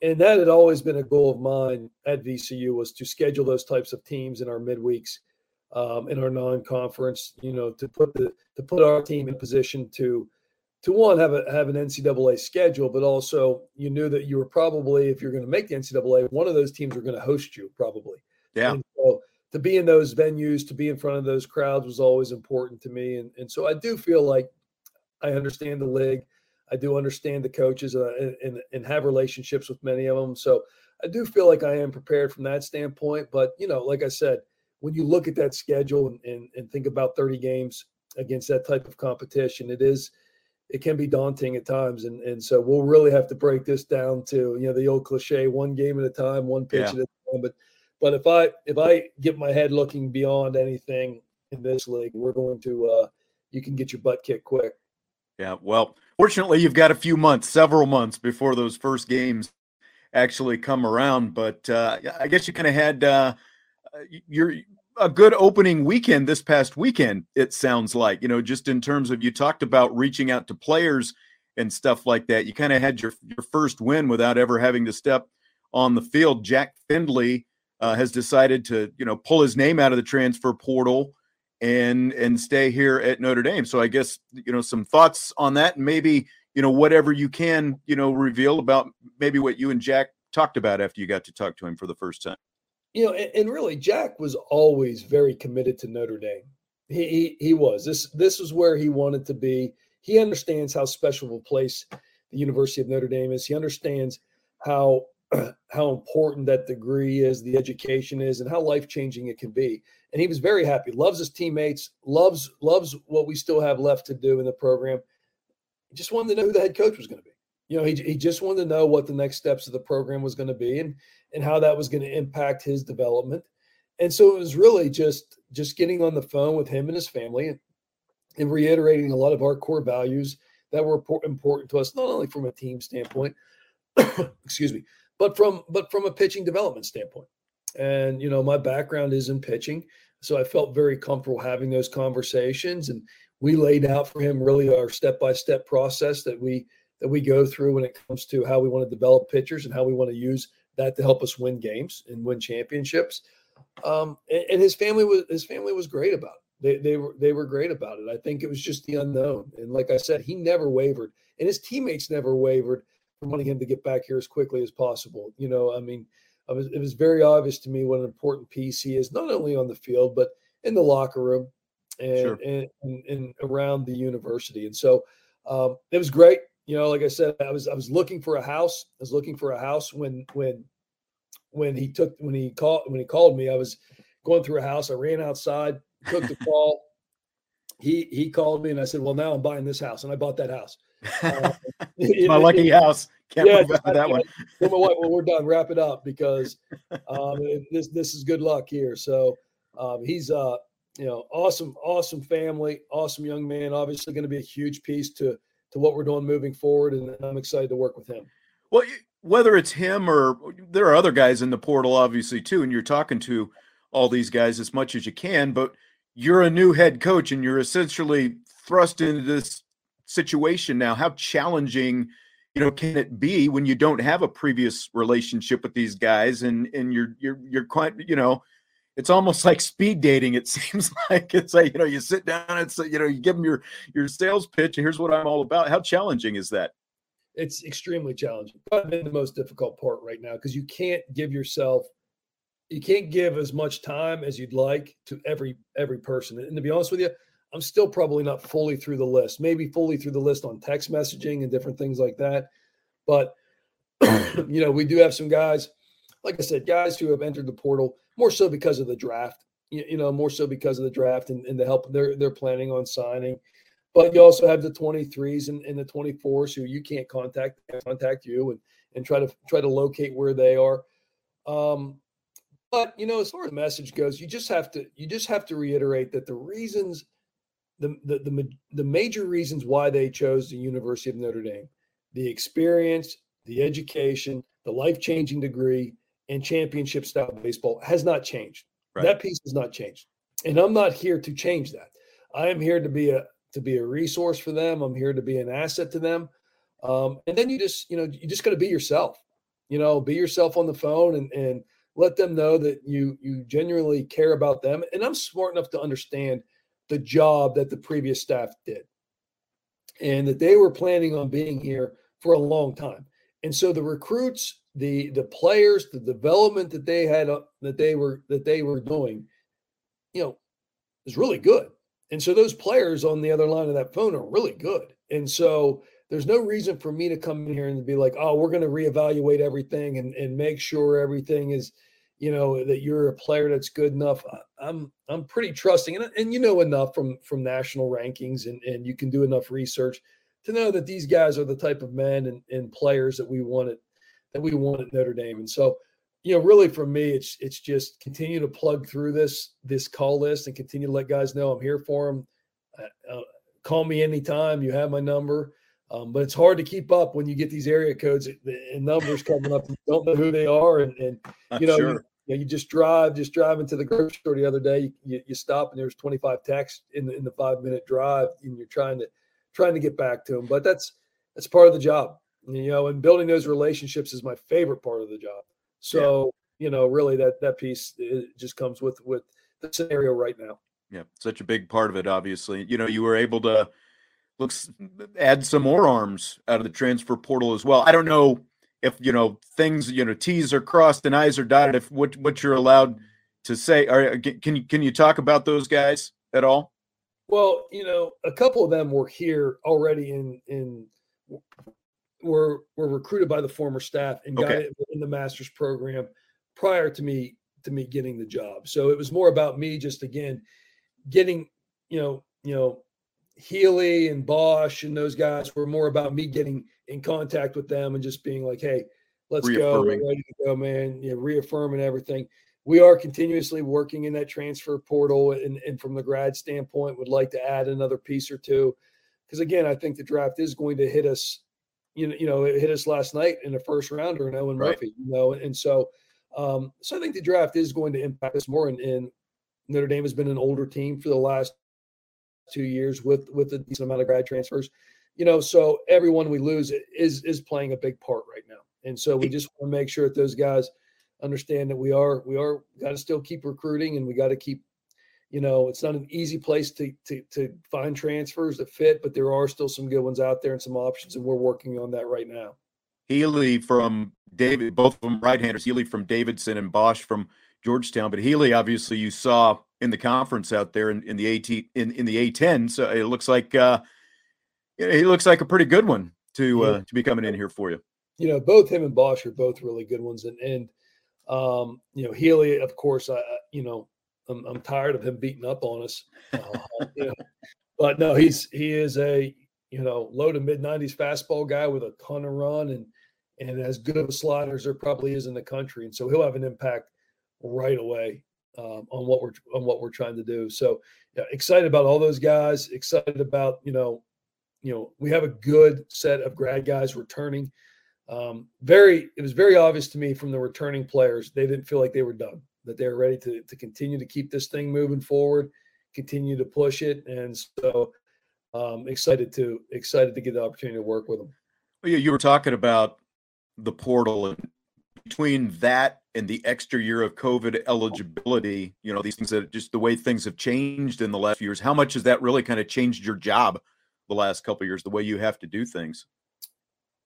[SPEAKER 4] and that had always been a goal of mine at VCU was to schedule those types of teams in our midweeks, um, in our non-conference. You know, to put the to put our team in position to to one have a have an NCAA schedule, but also you knew that you were probably, if you're going to make the NCAA, one of those teams were going to host you probably.
[SPEAKER 1] Yeah.
[SPEAKER 4] And so to be in those venues, to be in front of those crowds was always important to me, and and so I do feel like I understand the league. I do understand the coaches uh, and, and have relationships with many of them. So I do feel like I am prepared from that standpoint. But you know, like I said, when you look at that schedule and, and, and think about 30 games against that type of competition, it is it can be daunting at times. And and so we'll really have to break this down to you know the old cliche, one game at a time, one pitch yeah. at a time. But but if I if I get my head looking beyond anything in this league, we're going to uh, you can get your butt kicked quick.
[SPEAKER 1] Yeah, well, fortunately, you've got a few months, several months before those first games actually come around. But uh, I guess you kind of had uh, your a good opening weekend this past weekend. It sounds like you know, just in terms of you talked about reaching out to players and stuff like that. You kind of had your your first win without ever having to step on the field. Jack Findlay uh, has decided to you know pull his name out of the transfer portal and and stay here at Notre Dame. So I guess you know some thoughts on that, and maybe you know whatever you can you know reveal about maybe what you and Jack talked about after you got to talk to him for the first time.
[SPEAKER 4] You know, and, and really, Jack was always very committed to Notre Dame. He, he he was this this was where he wanted to be. He understands how special of a place the University of Notre Dame is. He understands how how important that degree is, the education is, and how life changing it can be. And he was very happy. Loves his teammates. Loves loves what we still have left to do in the program. Just wanted to know who the head coach was going to be. You know, he he just wanted to know what the next steps of the program was going to be and and how that was going to impact his development. And so it was really just just getting on the phone with him and his family and, and reiterating a lot of our core values that were important to us, not only from a team standpoint, excuse me, but from but from a pitching development standpoint. And you know, my background is in pitching, so I felt very comfortable having those conversations. And we laid out for him really our step by step process that we that we go through when it comes to how we want to develop pitchers and how we want to use that to help us win games and win championships. Um, and, and, his family was his family was great about it. They, they were they were great about it. I think it was just the unknown. And like I said, he never wavered, and his teammates never wavered wanting him to get back here as quickly as possible. You know, I mean, I was, it was very obvious to me what an important piece he is, not only on the field but in the locker room and sure. and, and, and, around the university. And so um, it was great. You know, like I said, I was I was looking for a house. I was looking for a house when when when he took when he called when he called me. I was going through a house. I ran outside, took the call. he he called me and I said, "Well, now I'm buying this house," and I bought that house.
[SPEAKER 1] Uh, my lucky house. Can't yeah, that one.
[SPEAKER 4] well, we're done. Wrap it up because um, this this is good luck here. So um, he's uh you know awesome awesome family, awesome young man. Obviously, going to be a huge piece to to what we're doing moving forward, and I'm excited to work with him.
[SPEAKER 1] Well, whether it's him or there are other guys in the portal, obviously too, and you're talking to all these guys as much as you can, but you're a new head coach and you're essentially thrust into this situation now. How challenging you know can it be when you don't have a previous relationship with these guys and and you're you're you're quite you know it's almost like speed dating it seems like. It's like you know you sit down and say you know you give them your your sales pitch and here's what i'm all about. How challenging is that?
[SPEAKER 4] It's extremely challenging probably the most difficult part right now because you can't give yourself you can't give as much time as you'd like to every every person. And to be honest with you I'm still probably not fully through the list, maybe fully through the list on text messaging and different things like that. But, you know, we do have some guys, like I said, guys who have entered the portal more so because of the draft, you, know, more so because of the draft and, and the help they're, they're planning on signing. But you also have the 23s and, and the 24s who you can't contact, contact you and, and try to try to locate where they are. Um, but you know, as far as the message goes, you just have to you just have to reiterate that the reasons – the, the, the, the major reasons why they chose the University of Notre Dame the experience, the education, the life changing degree, and championship style baseball has not changed. Right. That piece has not changed. And I'm not here to change that. I am here to be a to be a resource for them. I'm here to be an asset to them. Um, and then you just, you know, you just got to be yourself. You know, be yourself on the phone and and let them know that you you genuinely care about them. And I'm smart enough to understand – the job that the previous staff did. and that they were planning on being here for a long time. And so the recruits, the the players, the development that they had uh, that they were that they were doing, you know, is really good. And so those players on the other line of that phone are really good. And so there's no reason for me to come in here and be like, oh, we're going to reevaluate everything and, and make sure everything is, you know, that you're a player that's good enough. I'm I'm pretty trusting and, and you know enough from from national rankings and, and you can do enough research to know that these guys are the type of men and, and players that we wanted that we want at Notre Dame. And so, you know, really for me, it's it's just continue to plug through this this call list and continue to let guys know I'm here for them. Uh, uh, call me anytime. You have my number. Um, but it's hard to keep up when you get these area codes and numbers coming up. You don't know who they are, and, and you know, sure. you, you, know, you just drive, just driving to the grocery store the other day. You, you stop and there's 25 texts in the in the five minute drive, and you're trying to trying to get back to them. But that's that's part of the job, you know. And building those relationships is my favorite part of the job. So yeah. you know, really, that that piece just comes with with the scenario right now.
[SPEAKER 1] Yeah, such a big part of it. Obviously, you know, you were able to looks add some more arms out of the transfer portal as well. I don't know if you know things you know T's are crossed and I's are dotted. If what what you're allowed to say, are uh, can you can you talk about those guys at all?
[SPEAKER 4] Well, you know, a couple of them were here already in in were were recruited by the former staff and got it in the master's program prior to me to me getting the job. So it was more about me just again getting you know you know Healy and Bosch and those guys were more about me getting in contact with them and just being like, hey, let's go. We're ready to go, man. Yeah, reaffirming everything. We are continuously working in that transfer portal and, and from the grad standpoint, would like to add another piece or two. Because again, I think the draft is going to hit us, you know, you know, it hit us last night in the first rounder and Owen right. Murphy, you know, and so um, so I think the draft is going to impact us more. And, and Notre Dame has been an older team for the last two years with with a decent amount of grad transfers. You know, so everyone we lose is is playing a big part right now, and so we just want to make sure that those guys understand that we are we are got to still keep recruiting and we got to keep you know it's not an easy place to, to to find transfers that fit but there are still some good ones out there and some options and we're working on that right now
[SPEAKER 1] healy from david both of them right-handers healy from davidson and bosch from georgetown but healy obviously you saw in the conference out there in, in the AT in, in the A10. So it looks like uh, it looks like a pretty good one to uh, to be coming in here for you.
[SPEAKER 4] You know, both him and Bosch are both really good ones, and and um, you know Healy, of course, I you know I'm, I'm tired of him beating up on us. Uh, you know, but no, he's he is a you know low to mid 90s fastball guy with a ton of run and and as good of a slider as there probably is in the country, and so he'll have an impact right away um, on what we're on what we're trying to do. So yeah, excited about all those guys. Excited about you know, you know, we have a good set of grad guys returning. Um, very, it was very obvious to me from the returning players they didn't feel like they were done. That they were ready to to continue to keep this thing moving forward, continue to push it, and so um, excited to excited to get the opportunity to work with them.
[SPEAKER 1] Well, yeah, you were talking about the portal and between that and the extra year of COVID eligibility, you know, these things that just the way things have changed in the last few years, how much has that really kind of changed your job the last couple years, the way you have to do things?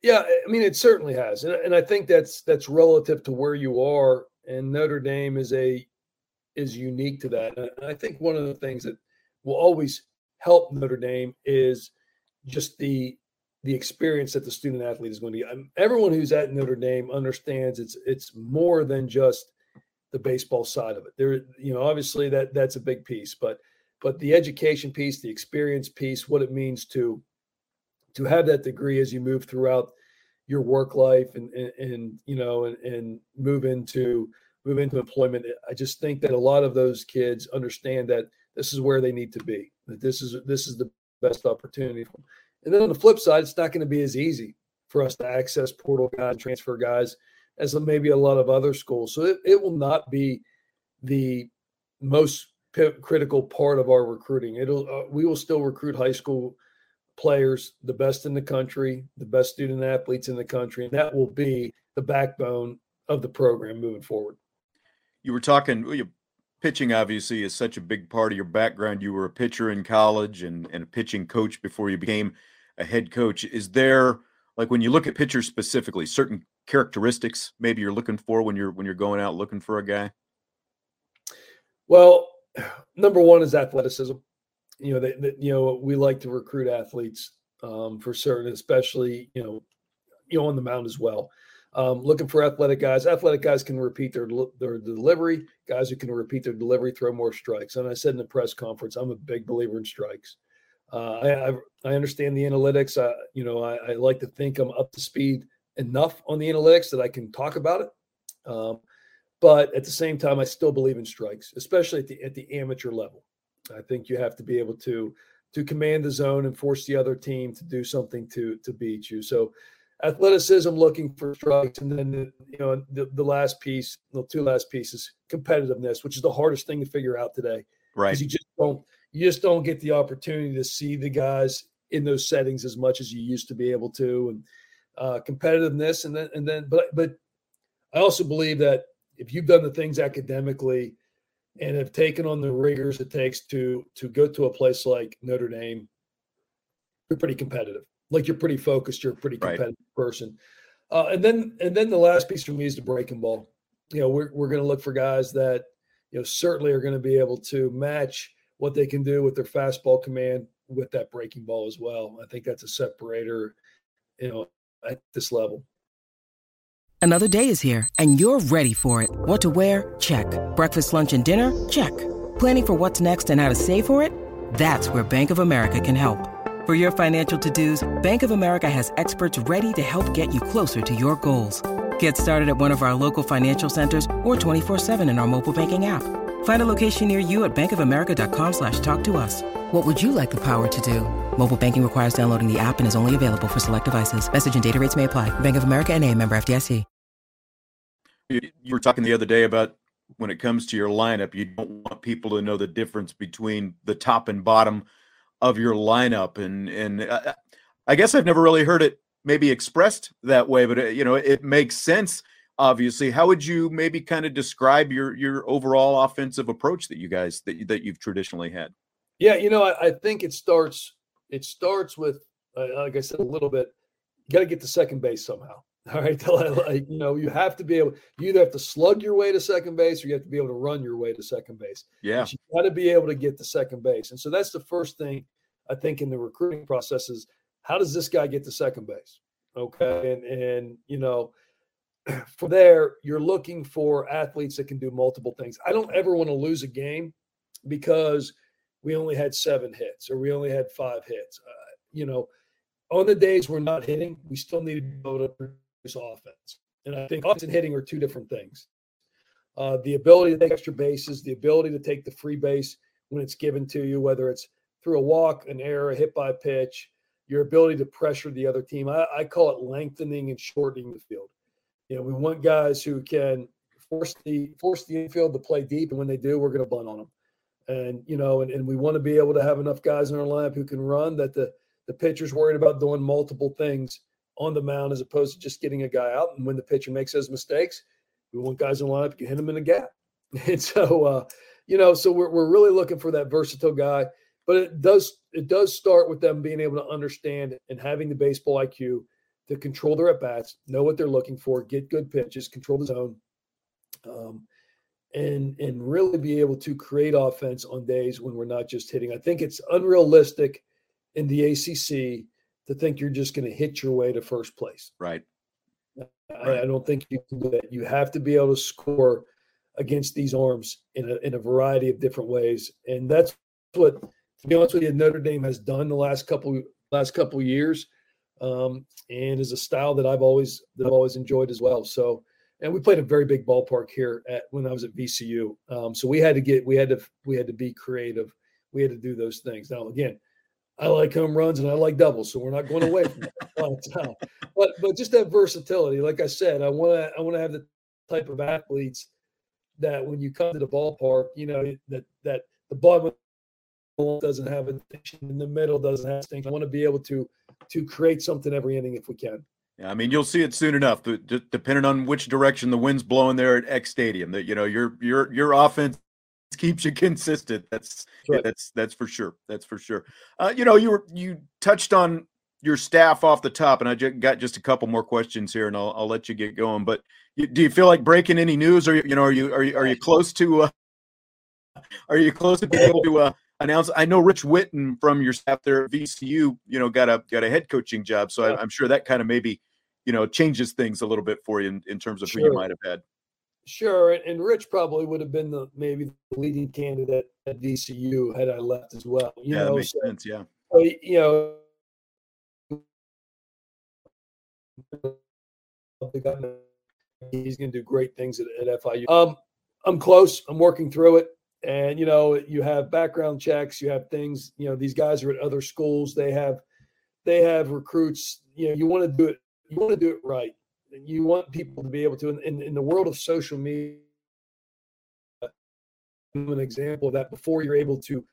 [SPEAKER 4] Yeah, I mean, it certainly has, and, and I think that's that's relative to where you are. And Notre Dame is a is unique to that. And I think one of the things that will always help Notre Dame is just the the experience that the student athlete is going to get. everyone who's at Notre Dame understands it's it's more than just the baseball side of it. There, you know, obviously that that's a big piece, but but the education piece, the experience piece, what it means to to have that degree as you move throughout your work life and and, and you know and, and move into move into employment. I just think that a lot of those kids understand that this is where they need to be. That this is this is the best opportunity for them. And then on the flip side, it's not going to be as easy for us to access portal guys, transfer guys, as maybe a lot of other schools. So it, it will not be the most p- critical part of our recruiting. It'll uh, we will still recruit high school players, the best in the country, the best student athletes in the country, and that will be the backbone of the program moving forward.
[SPEAKER 1] You were talking. Pitching obviously is such a big part of your background. You were a pitcher in college and, and a pitching coach before you became
[SPEAKER 5] a head coach. Is there like when you look at pitchers specifically, certain characteristics maybe you're looking for when you're when you're going out looking for a guy?
[SPEAKER 4] Well, number one is athleticism. You know, that you know, we like to recruit athletes um, for certain, especially you know, you know, on the mound as well. Um, looking for athletic guys. Athletic guys can repeat their their delivery. Guys who can repeat their delivery throw more strikes. And I said in the press conference, I'm a big believer in strikes. Uh, I, I, understand the analytics. I, you know, I, I, like to think I'm up to speed enough on the analytics that I can talk about it. Um, but at the same time, I still believe in strikes, especially at the at the amateur level. I think you have to be able to to command the zone and force the other team to do something to to beat you. So athleticism looking for strikes and then you know the, the last piece the two last pieces competitiveness which is the hardest thing to figure out today
[SPEAKER 5] right Because
[SPEAKER 4] you just don't you just don't get the opportunity to see the guys in those settings as much as you used to be able to and uh, competitiveness and then and then but but i also believe that if you've done the things academically and have taken on the rigors it takes to to go to a place like notre dame you're pretty competitive like you're pretty focused, you're a pretty competitive right. person. Uh, and then and then the last piece for me is the breaking ball. You know, we're we're going to look for guys that you know certainly are going to be able to match what they can do with their fastball command with that breaking ball as well. I think that's a separator, you know, at this level.
[SPEAKER 6] Another day is here and you're ready for it. What to wear? Check. Breakfast, lunch, and dinner? Check. Planning for what's next and how to save for it? That's where Bank of America can help. For your financial to-dos, Bank of America has experts ready to help get you closer to your goals. Get started at one of our local financial centers or 24-7 in our mobile banking app. Find a location near you at bankofamerica.com slash talk to us. What would you like the power to do? Mobile banking requires downloading the app and is only available for select devices. Message and data rates may apply. Bank of America and a member FDIC.
[SPEAKER 5] You were talking the other day about when it comes to your lineup, you don't want people to know the difference between the top and bottom – of your lineup and and uh, uh, I guess I've never really heard it maybe expressed that way but it, uh, you know it makes sense obviously how would you maybe kind of describe your your overall offensive approach that you guys that, that you've traditionally had
[SPEAKER 4] yeah you know I, I think it starts it starts with uh, like i said a little bit you got to get to second base somehow all right like, you know you have to be able you either have to slug your way to second base or you have to be able to run your way to second base
[SPEAKER 5] yeah
[SPEAKER 4] you got to be able to get to second base and so that's the first thing I think in the recruiting process is how does this guy get to second base? Okay. And, and, you know, from there, you're looking for athletes that can do multiple things. I don't ever want to lose a game because we only had seven hits or we only had five hits. Uh, you know, on the days we're not hitting, we still need to be able to produce offense. And I think offense and hitting are two different things. Uh, the ability to take extra bases, the ability to take the free base when it's given to you, whether it's through a walk, an error, a hit by pitch, your ability to pressure the other team. I, I call it lengthening and shortening the field. You know, we want guys who can force the force the infield to play deep, and when they do, we're going to bunt on them. And you know, and, and we want to be able to have enough guys in our lineup who can run that the the pitcher's worried about doing multiple things on the mound as opposed to just getting a guy out. And when the pitcher makes those mistakes, we want guys in the lineup can hit them in the gap. And so, uh, you know, so we're we're really looking for that versatile guy but it does it does start with them being able to understand and having the baseball IQ to control their at bats, know what they're looking for, get good pitches, control the zone, um, and and really be able to create offense on days when we're not just hitting. I think it's unrealistic in the ACC to think you're just going to hit your way to first place.
[SPEAKER 5] Right.
[SPEAKER 4] I, I, don't think you can do that. You have to be able to score against these arms in a, in a variety of different ways, and that's what to be honest with you, Notre Dame has done the last couple last couple years, um, and is a style that I've always that I've always enjoyed as well. So, and we played a very big ballpark here at when I was at VCU. Um, so we had to get we had to we had to be creative. We had to do those things. Now, again, I like home runs and I like doubles, so we're not going away from that. But, but just that versatility. Like I said, I want to I want to have the type of athletes that when you come to the ballpark, you know that that the ball doesn't have a distinction, in the middle doesn't have a distinction. I want to be able to to create something every inning if we can.
[SPEAKER 5] Yeah, I mean, you'll see it soon enough. Depending on which direction the wind's blowing there at Eck Stadium, that you know your your your offense keeps you consistent. That's right. that's that's for sure. That's for sure. Uh, you know, you were you touched on your staff off the top, and I got just a couple more questions here, and I'll, I'll let you get going. But you, do you feel like breaking any news, or you know, are you are you are you close to uh, are you close to being able to uh, announce? I know Rich Witten from your staff there at VCU, you know, got a got a head coaching job, so I, am sure that kind of maybe you know changes things a little bit for you in, in terms of sure. who you might have had.
[SPEAKER 4] Sure, and Rich probably would have been the maybe the leading candidate at VCU had I left as well. You
[SPEAKER 5] yeah,
[SPEAKER 4] know,
[SPEAKER 5] makes so, sense. Yeah,
[SPEAKER 4] you know, he's going to do great things at, at FIU. Um, I'm close. I'm working through it, and you know, you have background checks. You have things. You know, these guys are at other schools. They have, they have recruits. You know, you want to do it. You want to do it right you want people to be able to in, in, in the world of social media an example of that before you're able to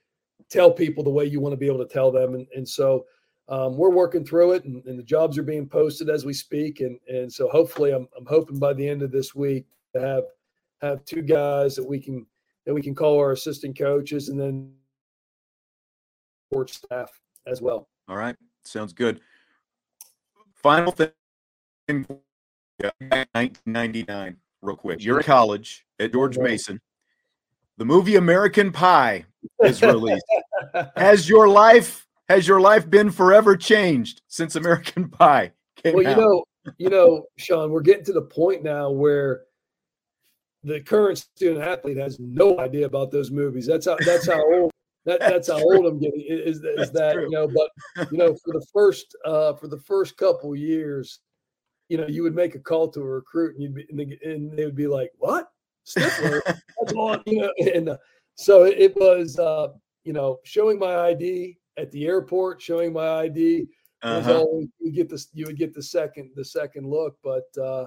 [SPEAKER 4] tell people the way you want to be able to tell them and, and so um, we're working through it and, and, the jobs are being posted as we speak and and so hopefully I'm, I'm hoping by the end of this week to have have two guys that we can we can call our assistant coaches and then support staff as well
[SPEAKER 5] all right sounds good final thing 1999, real quick. You're in college at George Mason. The movie American Pie is released. has your life has your life been forever changed since American Pie came
[SPEAKER 4] well,
[SPEAKER 5] out?
[SPEAKER 4] you know, you know, Sean, we're getting to the point now where the current student athlete has no idea about those movies. That's how that's how old that, that's, that's how old I'm getting. Is, is that true. you know? But you know, for the first uh, for the first couple years, you know, you would make a call to a recruit and you'd be, and they, and they would be like, what? Stifler? That's on, you know, and uh, so it was, uh, you know, showing my ID at the airport, showing my ID. Uh-huh. Always, you get this, you would get the second, the second look, but uh,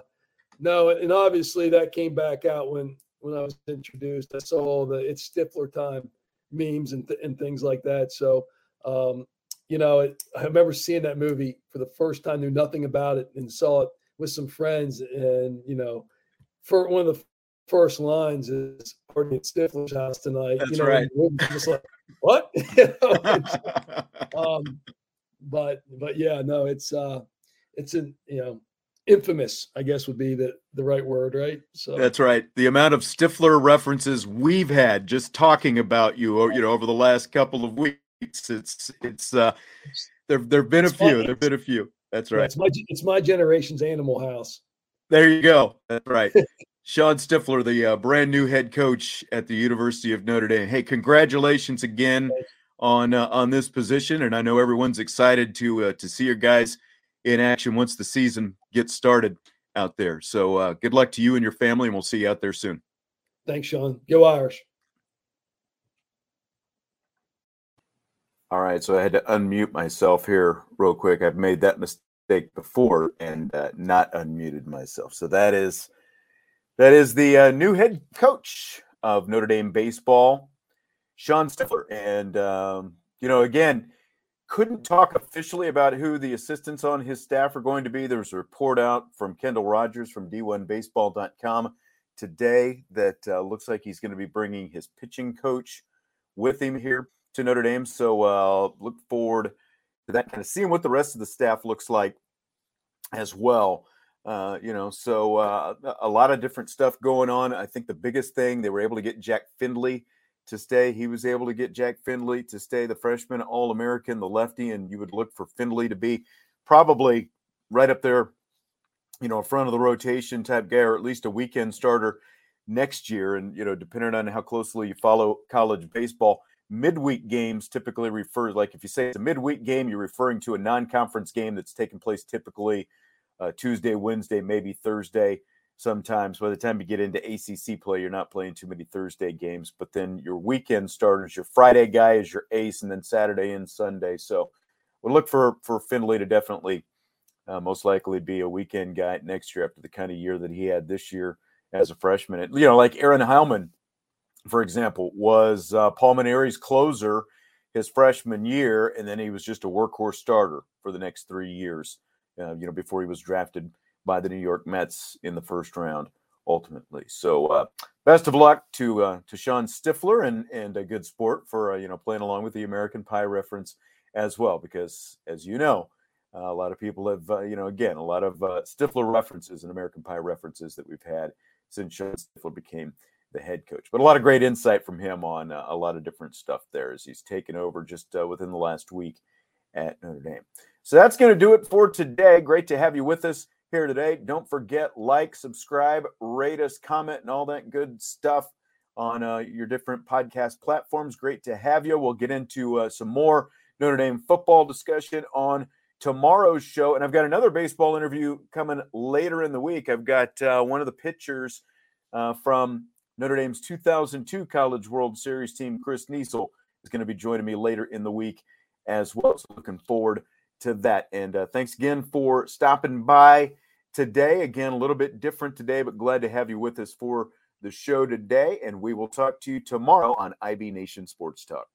[SPEAKER 4] no, and obviously that came back out when when I was introduced. I saw all the it's Stifler time memes and th- and things like that. So um, you know, it, I remember seeing that movie for the first time, knew nothing about it, and saw it with some friends. And you know, for one of the first lines is "Party at Stifler's house tonight."
[SPEAKER 5] That's
[SPEAKER 4] you know,
[SPEAKER 5] right.
[SPEAKER 4] Just like what? um, but but yeah, no, it's uh, it's an you know infamous, I guess would be the the right word, right?
[SPEAKER 5] So that's right. The amount of Stifler references we've had just talking about you, you know, over the last couple of weeks it's it's uh there there've been it's a few. There've been a few. That's right. Yeah,
[SPEAKER 4] it's my it's my generation's Animal House.
[SPEAKER 5] There you go. That's right. Shawn Stiffler, the uh, brand new head coach at the University of Notre Dame. Hey, congratulations again on uh, on this position, and I know everyone's excited to uh, to see your guys in action once the season gets started out there. So uh, good luck to you and your family, and we'll see you out there soon.
[SPEAKER 4] Thanks, Sean. Go Irish.
[SPEAKER 1] All right, so I had to unmute myself here real quick. I've made that mistake before and uh, not unmuted myself. So that is that is the uh, new head coach of Notre Dame baseball, Shawn Stiffler. And um, you know, again, couldn't talk officially about who the assistants on his staff are going to be. There's a report out from Kendall Rogers from D1Baseball.com today that uh, looks like he's going to be bringing his pitching coach with him here to Notre Dame. So uh, look forward to that kind of seeing what the rest of the staff looks like as well. Uh, you know, so uh, a lot of different stuff going on. I think the biggest thing they were able to get Jack Findlay to stay. He was able to get Jack Findlay to stay, the freshman All American, the lefty, and you would look for Findlay to be probably right up there, you know, front of the rotation type guy, or at least a weekend starter next year. And you know, depending on how closely you follow college baseball, midweek games typically refer like if you say it's a midweek game you're referring to a non-conference game that's taking place typically uh, tuesday wednesday maybe thursday sometimes by the time you get into acc play you're not playing too many thursday games but then your weekend starters your friday guy is your ace and then saturday and sunday so we'll look for for findlay to definitely uh, most likely be a weekend guy next year after the kind of year that he had this year as a freshman And, you know like aaron heilman for example, was uh, Paul closer his freshman year, and then he was just a workhorse starter for the next three years. Uh, you know, before he was drafted by the New York Mets in the first round, ultimately. So, uh, best of luck to uh, to Shawn Stiffler and and a good sport for uh, you know playing along with the American Pie reference as well, because as you know, Uh, a lot of people have, uh, you know, again, a lot of uh, Stifler references and American Pie references that we've had since Shawn Stiffler became the head coach. But a lot of great insight from him on a lot of different stuff there as he's taken over just within the last week at Notre Dame. So that's going to do it for today. Great to have you with us here today. Don't forget, like, subscribe, rate us, comment, and all that good stuff on uh, your different podcast platforms. Great to have you. We'll get into uh, some more Notre Dame football discussion on tomorrow's show. And I've got another baseball interview coming later in the week. I've got uh, one of the pitchers uh, from Notre Dame's 2002 College World Series team, Chris Niesel, is going to be joining me later in the week as well. So looking forward to that. And uh, thanks again for stopping by today. Again, a little bit different today, but glad to have you with us for the show today. And we will talk to you tomorrow on IB Nation Sports Talk.